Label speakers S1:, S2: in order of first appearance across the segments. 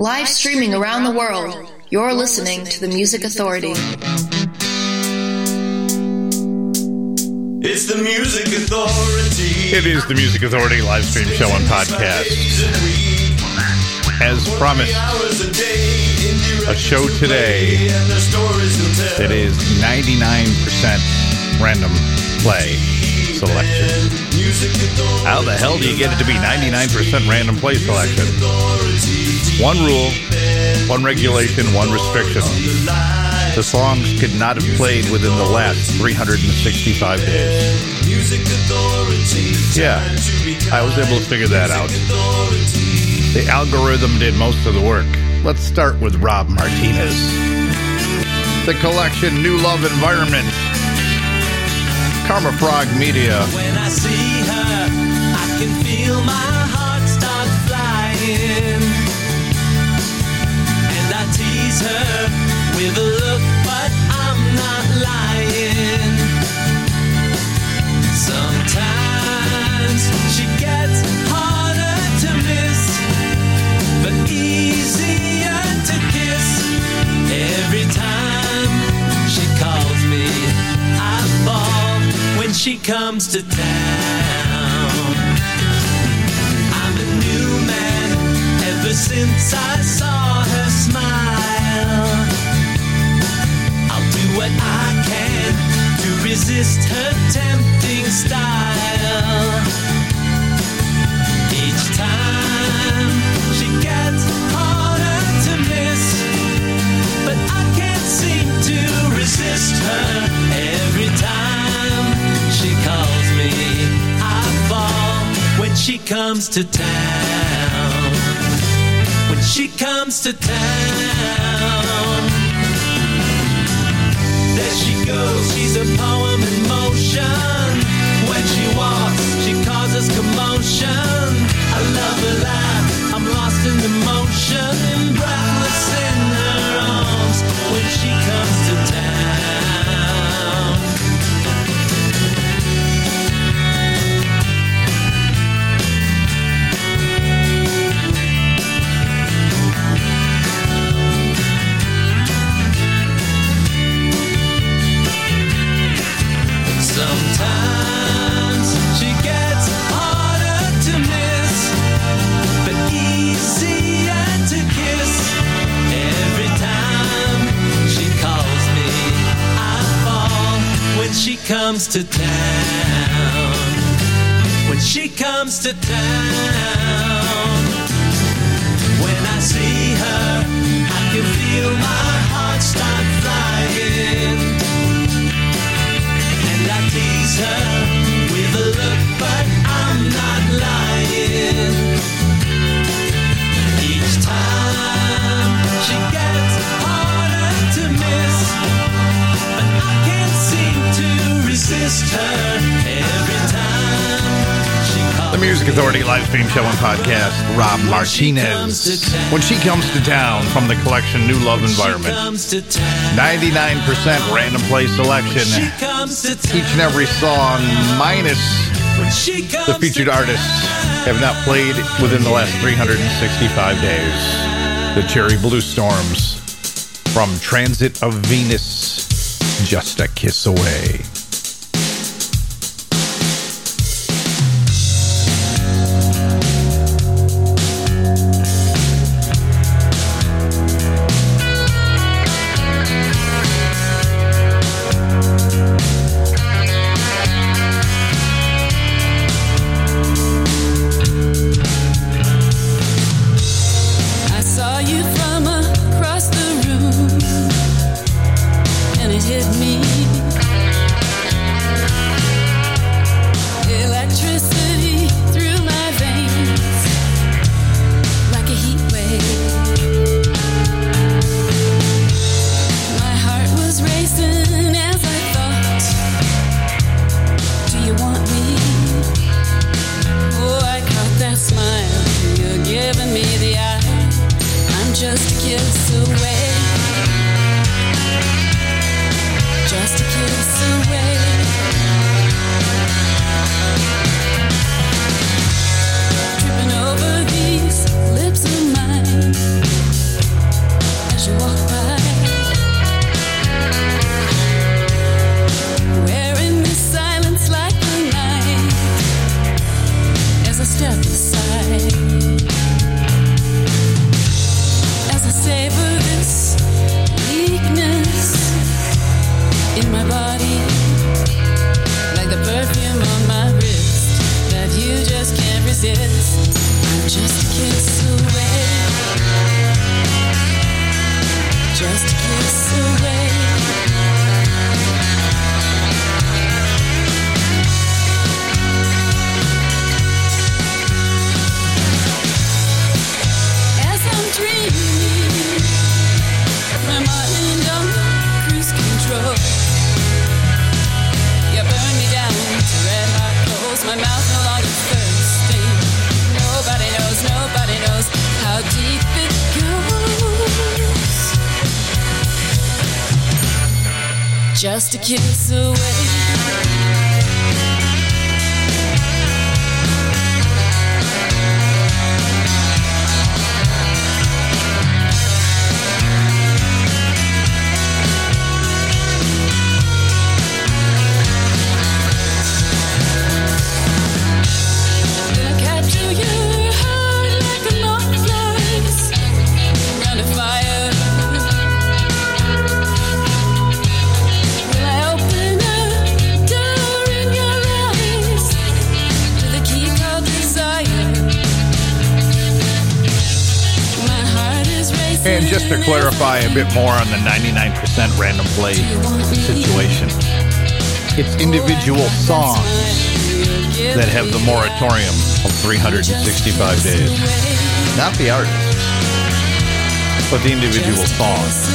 S1: Live streaming around the world, you're listening to the Music Authority.
S2: It's the Music Authority.
S3: It is the Music Authority live stream show and podcast. As promised, a show today that is 99% random play selection. How the hell do you get it to be 99% random play selection? One rule, one regulation, one restriction. The songs could not have played within the last 365 days. Yeah, I was able to figure that out. The algorithm did most of the work. Let's start with Rob Martinez. The collection New Love Environment. Karma Frog Media.
S4: When I see her, I can feel my heart start flying. And I tease her with a look, she comes to town. I'm a new man ever since I saw her smile. I'll do what I can to resist her tempting style. Each time she gets harder to miss, but I can't seem to resist her. Comes to town. When she comes to town. There she goes, she's a poem in motion. When she walks, she causes commotion. I love her laugh, I'm lost in the motion. Breathless in her arms when she comes to town. Comes to town. When she comes to town.
S3: The Music Authority live stream show and podcast. Rob Martinez. When she comes to town from the collection New Love Environment.
S4: comes to town.
S3: 99% random play selection.
S4: She comes to town.
S3: Each and every song minus
S4: When she comes
S3: the featured artists have not played within the last 365 days. The Cherry Bluestorms from Transit of Venus, Just a Kiss Away.
S5: A kiss away. To
S3: clarify a bit more on the 99% random play situation, it's individual songs that have the moratorium of 365 days. Not the artist, but the individual songs.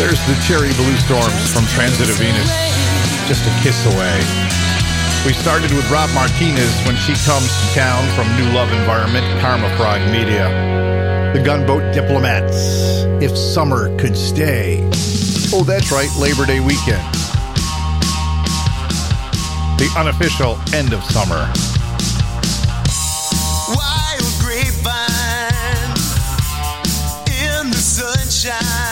S3: There's the Cherry Bluestorms from Transit of Venus, just a kiss away. We started with Rob Martinez when she comes to town from New Love Environment, Karma Frog Media. The Gunboat Diplomats, If Summer Could Stay. Oh, that's right, Labor Day weekend. The unofficial end of summer.
S2: Wild grapevine in the sunshine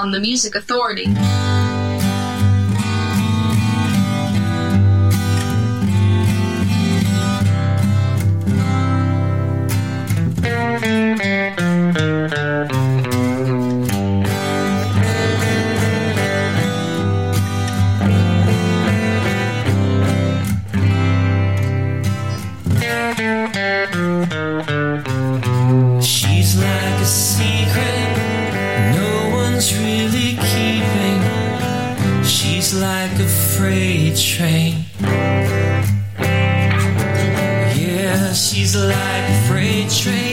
S1: On the Music Authority.
S4: She's like a secret no one's really. Like a freight train. Yeah, she's like a freight train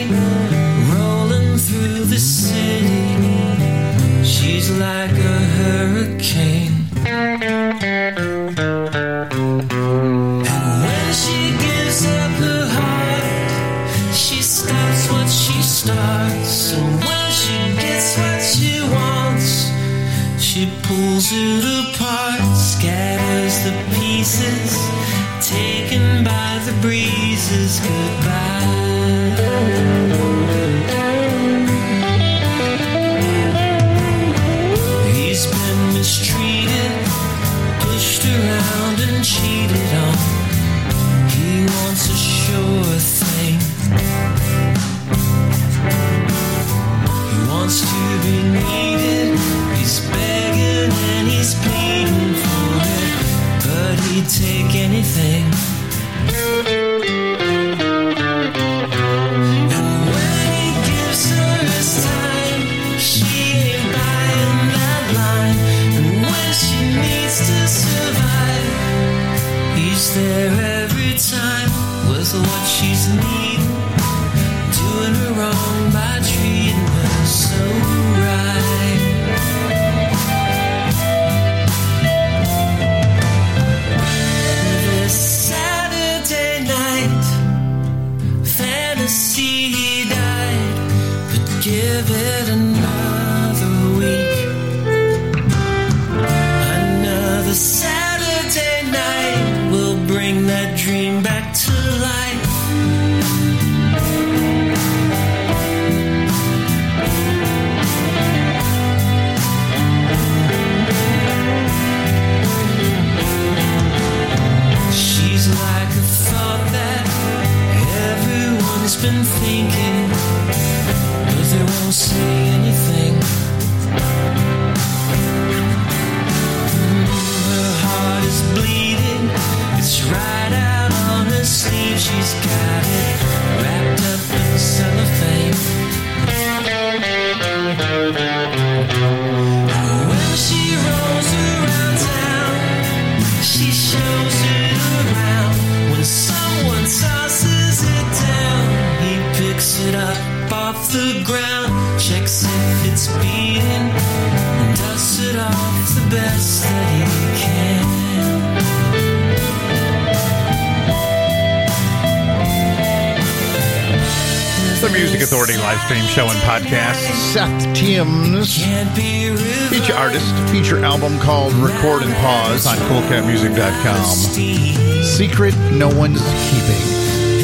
S3: Seth Timbs.
S4: Can't be reversed.
S3: Feature artist, feature album called Record and Pause on CoolCatMusic.com. Secret No One's Keeping.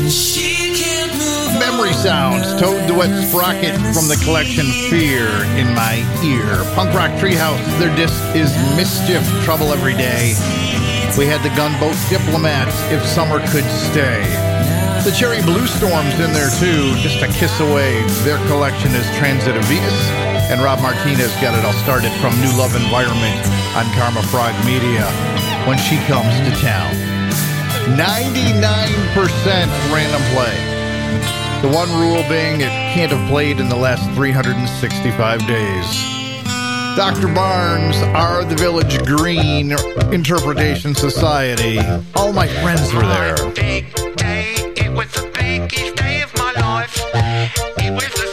S4: And she can't move
S3: Memory Sounds, Toad the Wet Sprocket from the collection Fear in My Ear. Punk Rock Treehouse, their disc is Mischief, Trouble Every Day. We had the Gunboat Diplomats, If Summer Could Stay. The Cherry Bluestorms in there too, just a kiss away. Their collection is Transit of Venus, and Rob Martinez got it all started from New Love Environment on Karma Frog Media when she comes to town. 99% random play. The one rule being it can't have played in the last 365 days. Dr. Barnes, are the Village Green Interpretation Society. All my friends were there.
S6: Was the biggest day of my life. It was the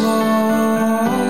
S7: Slow.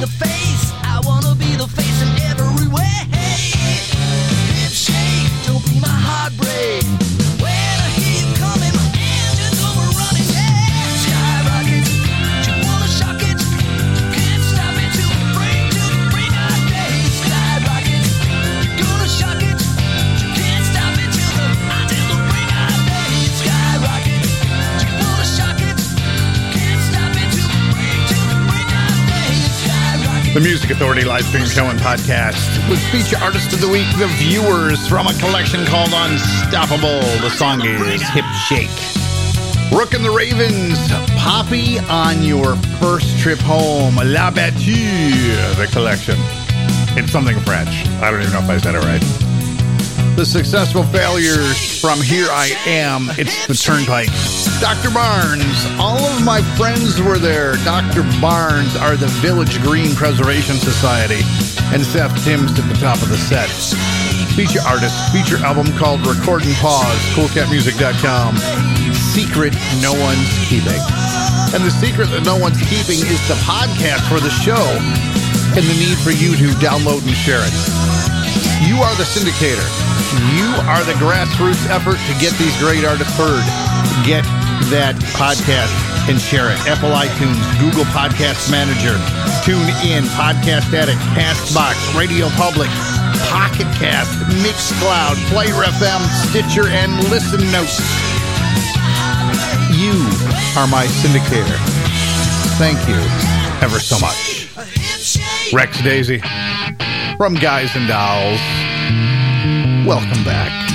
S2: The face. The
S3: Music Authority live stream show and podcast with feature artist of the week, the viewers from a collection called Unstoppable. The song is Hip Shake. Rook and the Ravens, Poppy on your first trip home. La Battue, the collection. It's something French. I don't even know if I said it right. The successful failures from Here I Am. It's the Turnpike. Dr. Barnes. All of my friends were there. Dr. Barnes are the Village Green Preservation Society. And Seth Timbs at the top of the set. Feature artist, feature album called Record and Pause, coolcatmusic.com. Secret no one's keeping. And the secret that no one's keeping is the podcast for the show and the need for you to download and share it. You are the syndicator. You are the grassroots effort to get these great artists heard. Get that podcast and share it. Apple iTunes, Google Podcast Manager, Tune In, Podcast Addict, Castbox, Radio Public, Pocket Cast, Mixcloud, Player FM, Stitcher, and Listen Notes. You are my syndicator. Thank you ever so much. Rex Daisy from Guys and Dolls. Welcome back.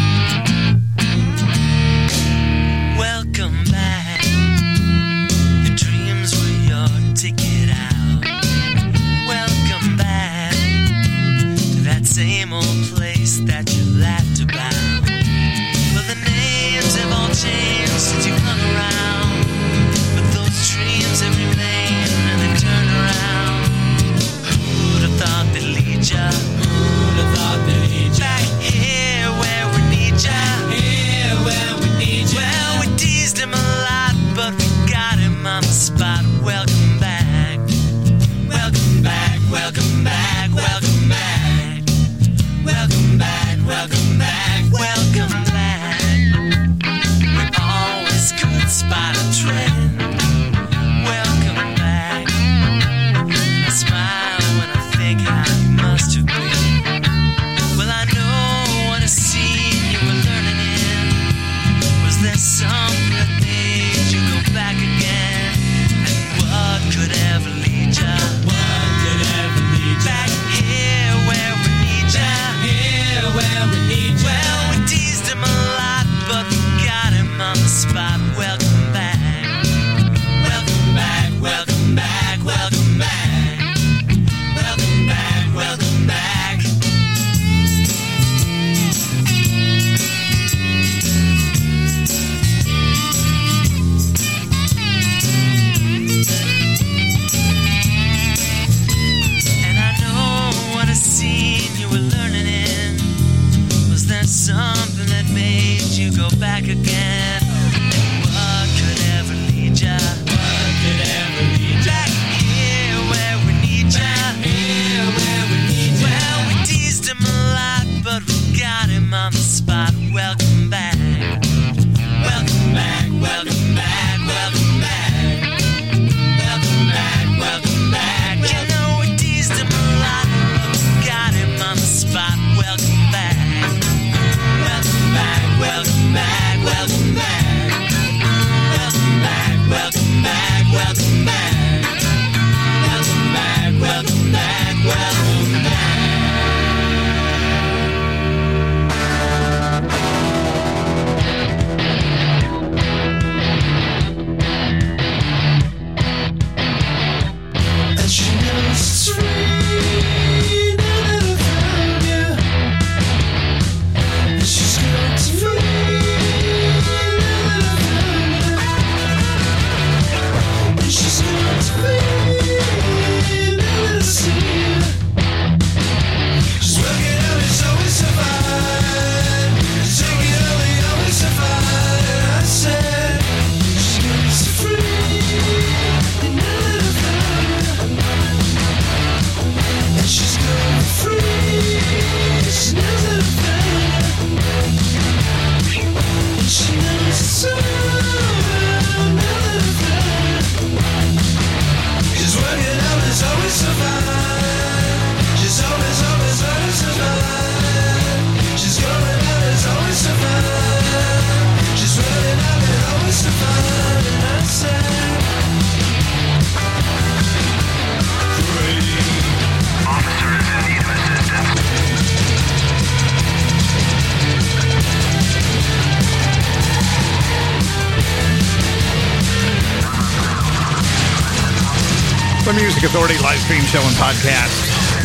S4: The
S3: Music Authority live stream show and podcast,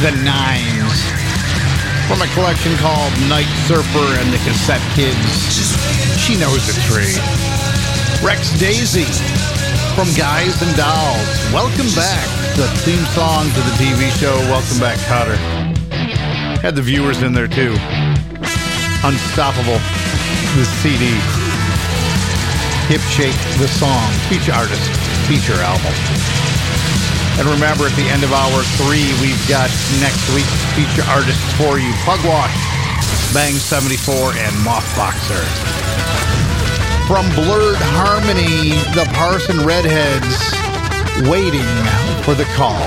S3: The Nines. From a collection called Night Surfer and the Cassette Kids. She knows the tree. Rex Daisy from Guys and Dolls. Welcome back. The theme song to the TV show. Welcome back, Kotter. Had the viewers in there too. Unstoppable. The CD. Hip Shake, the song. Feature artist. Feature album. And remember, at the end of hour three, we've got next week's feature artists for you. Pugwash, Bang 74, and Mothboxer. From Blurred Harmony, the Parson Redheads, waiting for the call.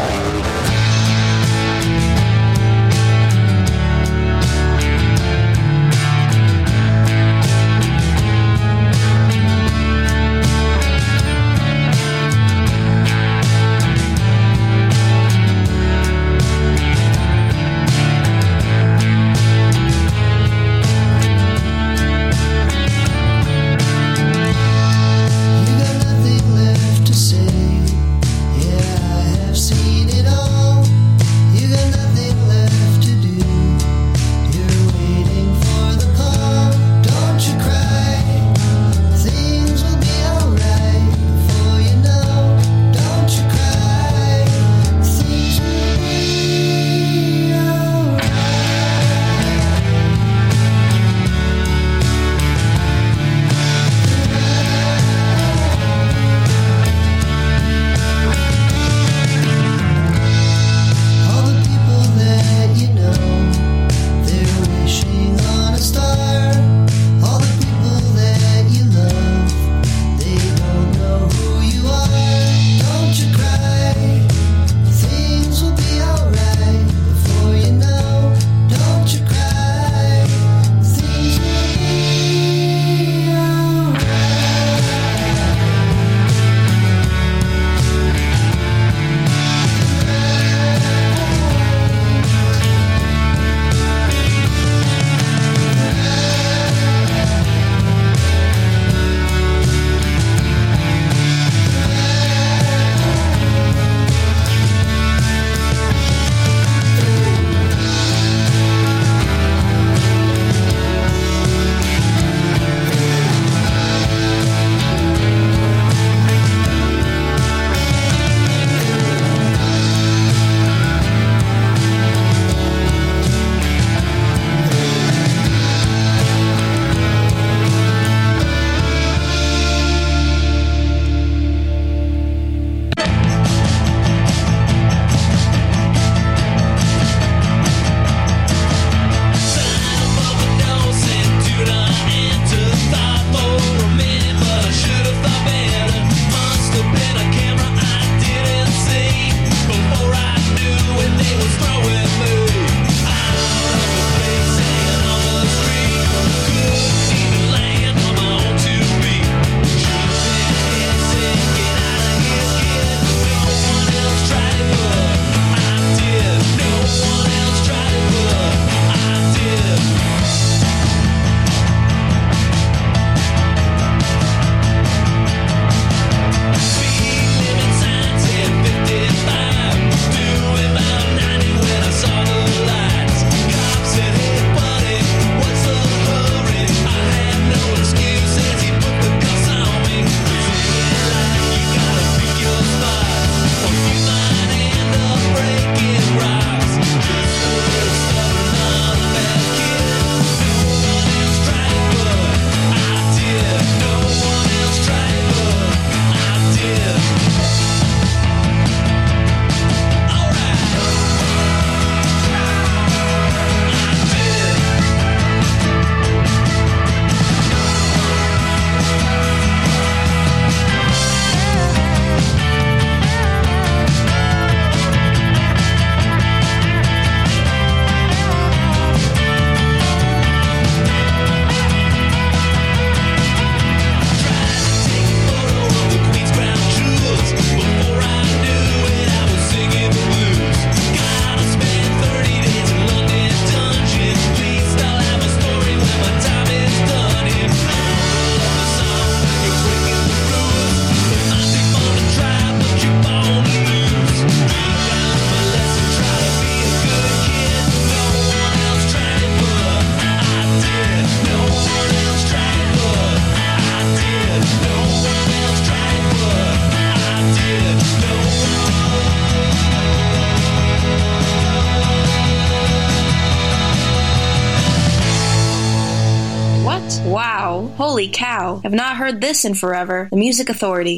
S8: heard this in forever, the Music Authority.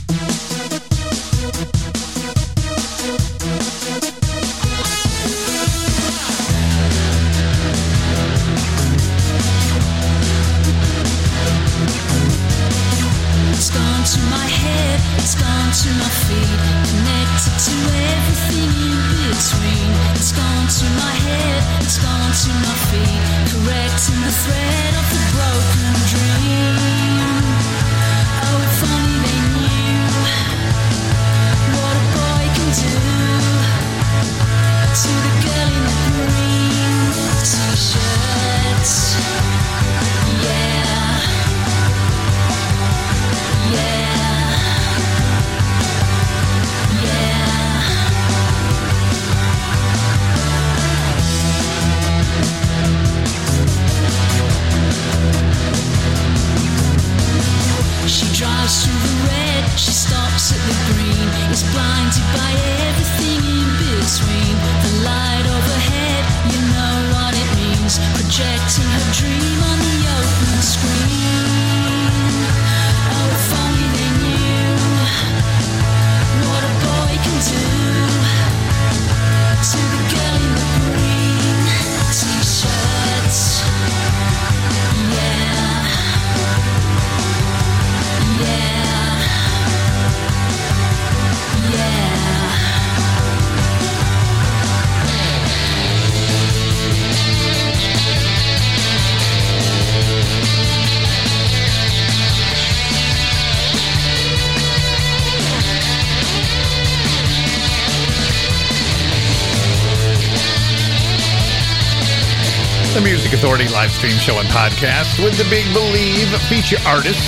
S3: Stream show and podcast with the Big Believe feature artist.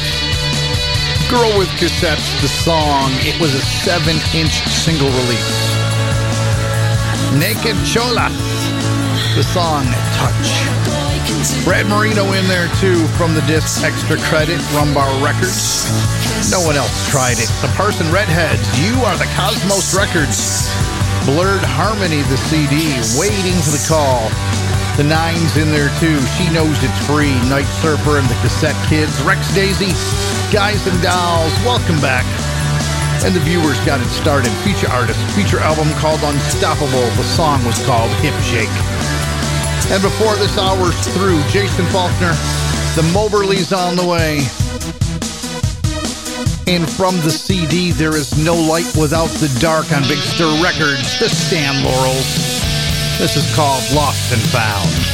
S3: Girl with Cassettes, the song. It was a seven inch single release. Naked Chola, the song Touch. Brad Marino in there too from the disc Extra Credit, Rumbar Records. No one else tried it. The Parson Redheads, You Are the Cosmos Records. Blurred Harmony, the CD, Waiting for the Call. The Nines in there too. She Knows It's Free, Night Surfer and the Cassette Kids. Rex Daisy, Guys and Dolls, welcome back. And the viewers got it started. Feature artist, feature album called Unstoppable. The song was called Hip Shake. And before this hour's through, Jason Faulkner, the Moberlys on the way. And from the CD, There is No Light Without the Dark on Big Stir Records, the Stan Laurels. This is called Lost and Found.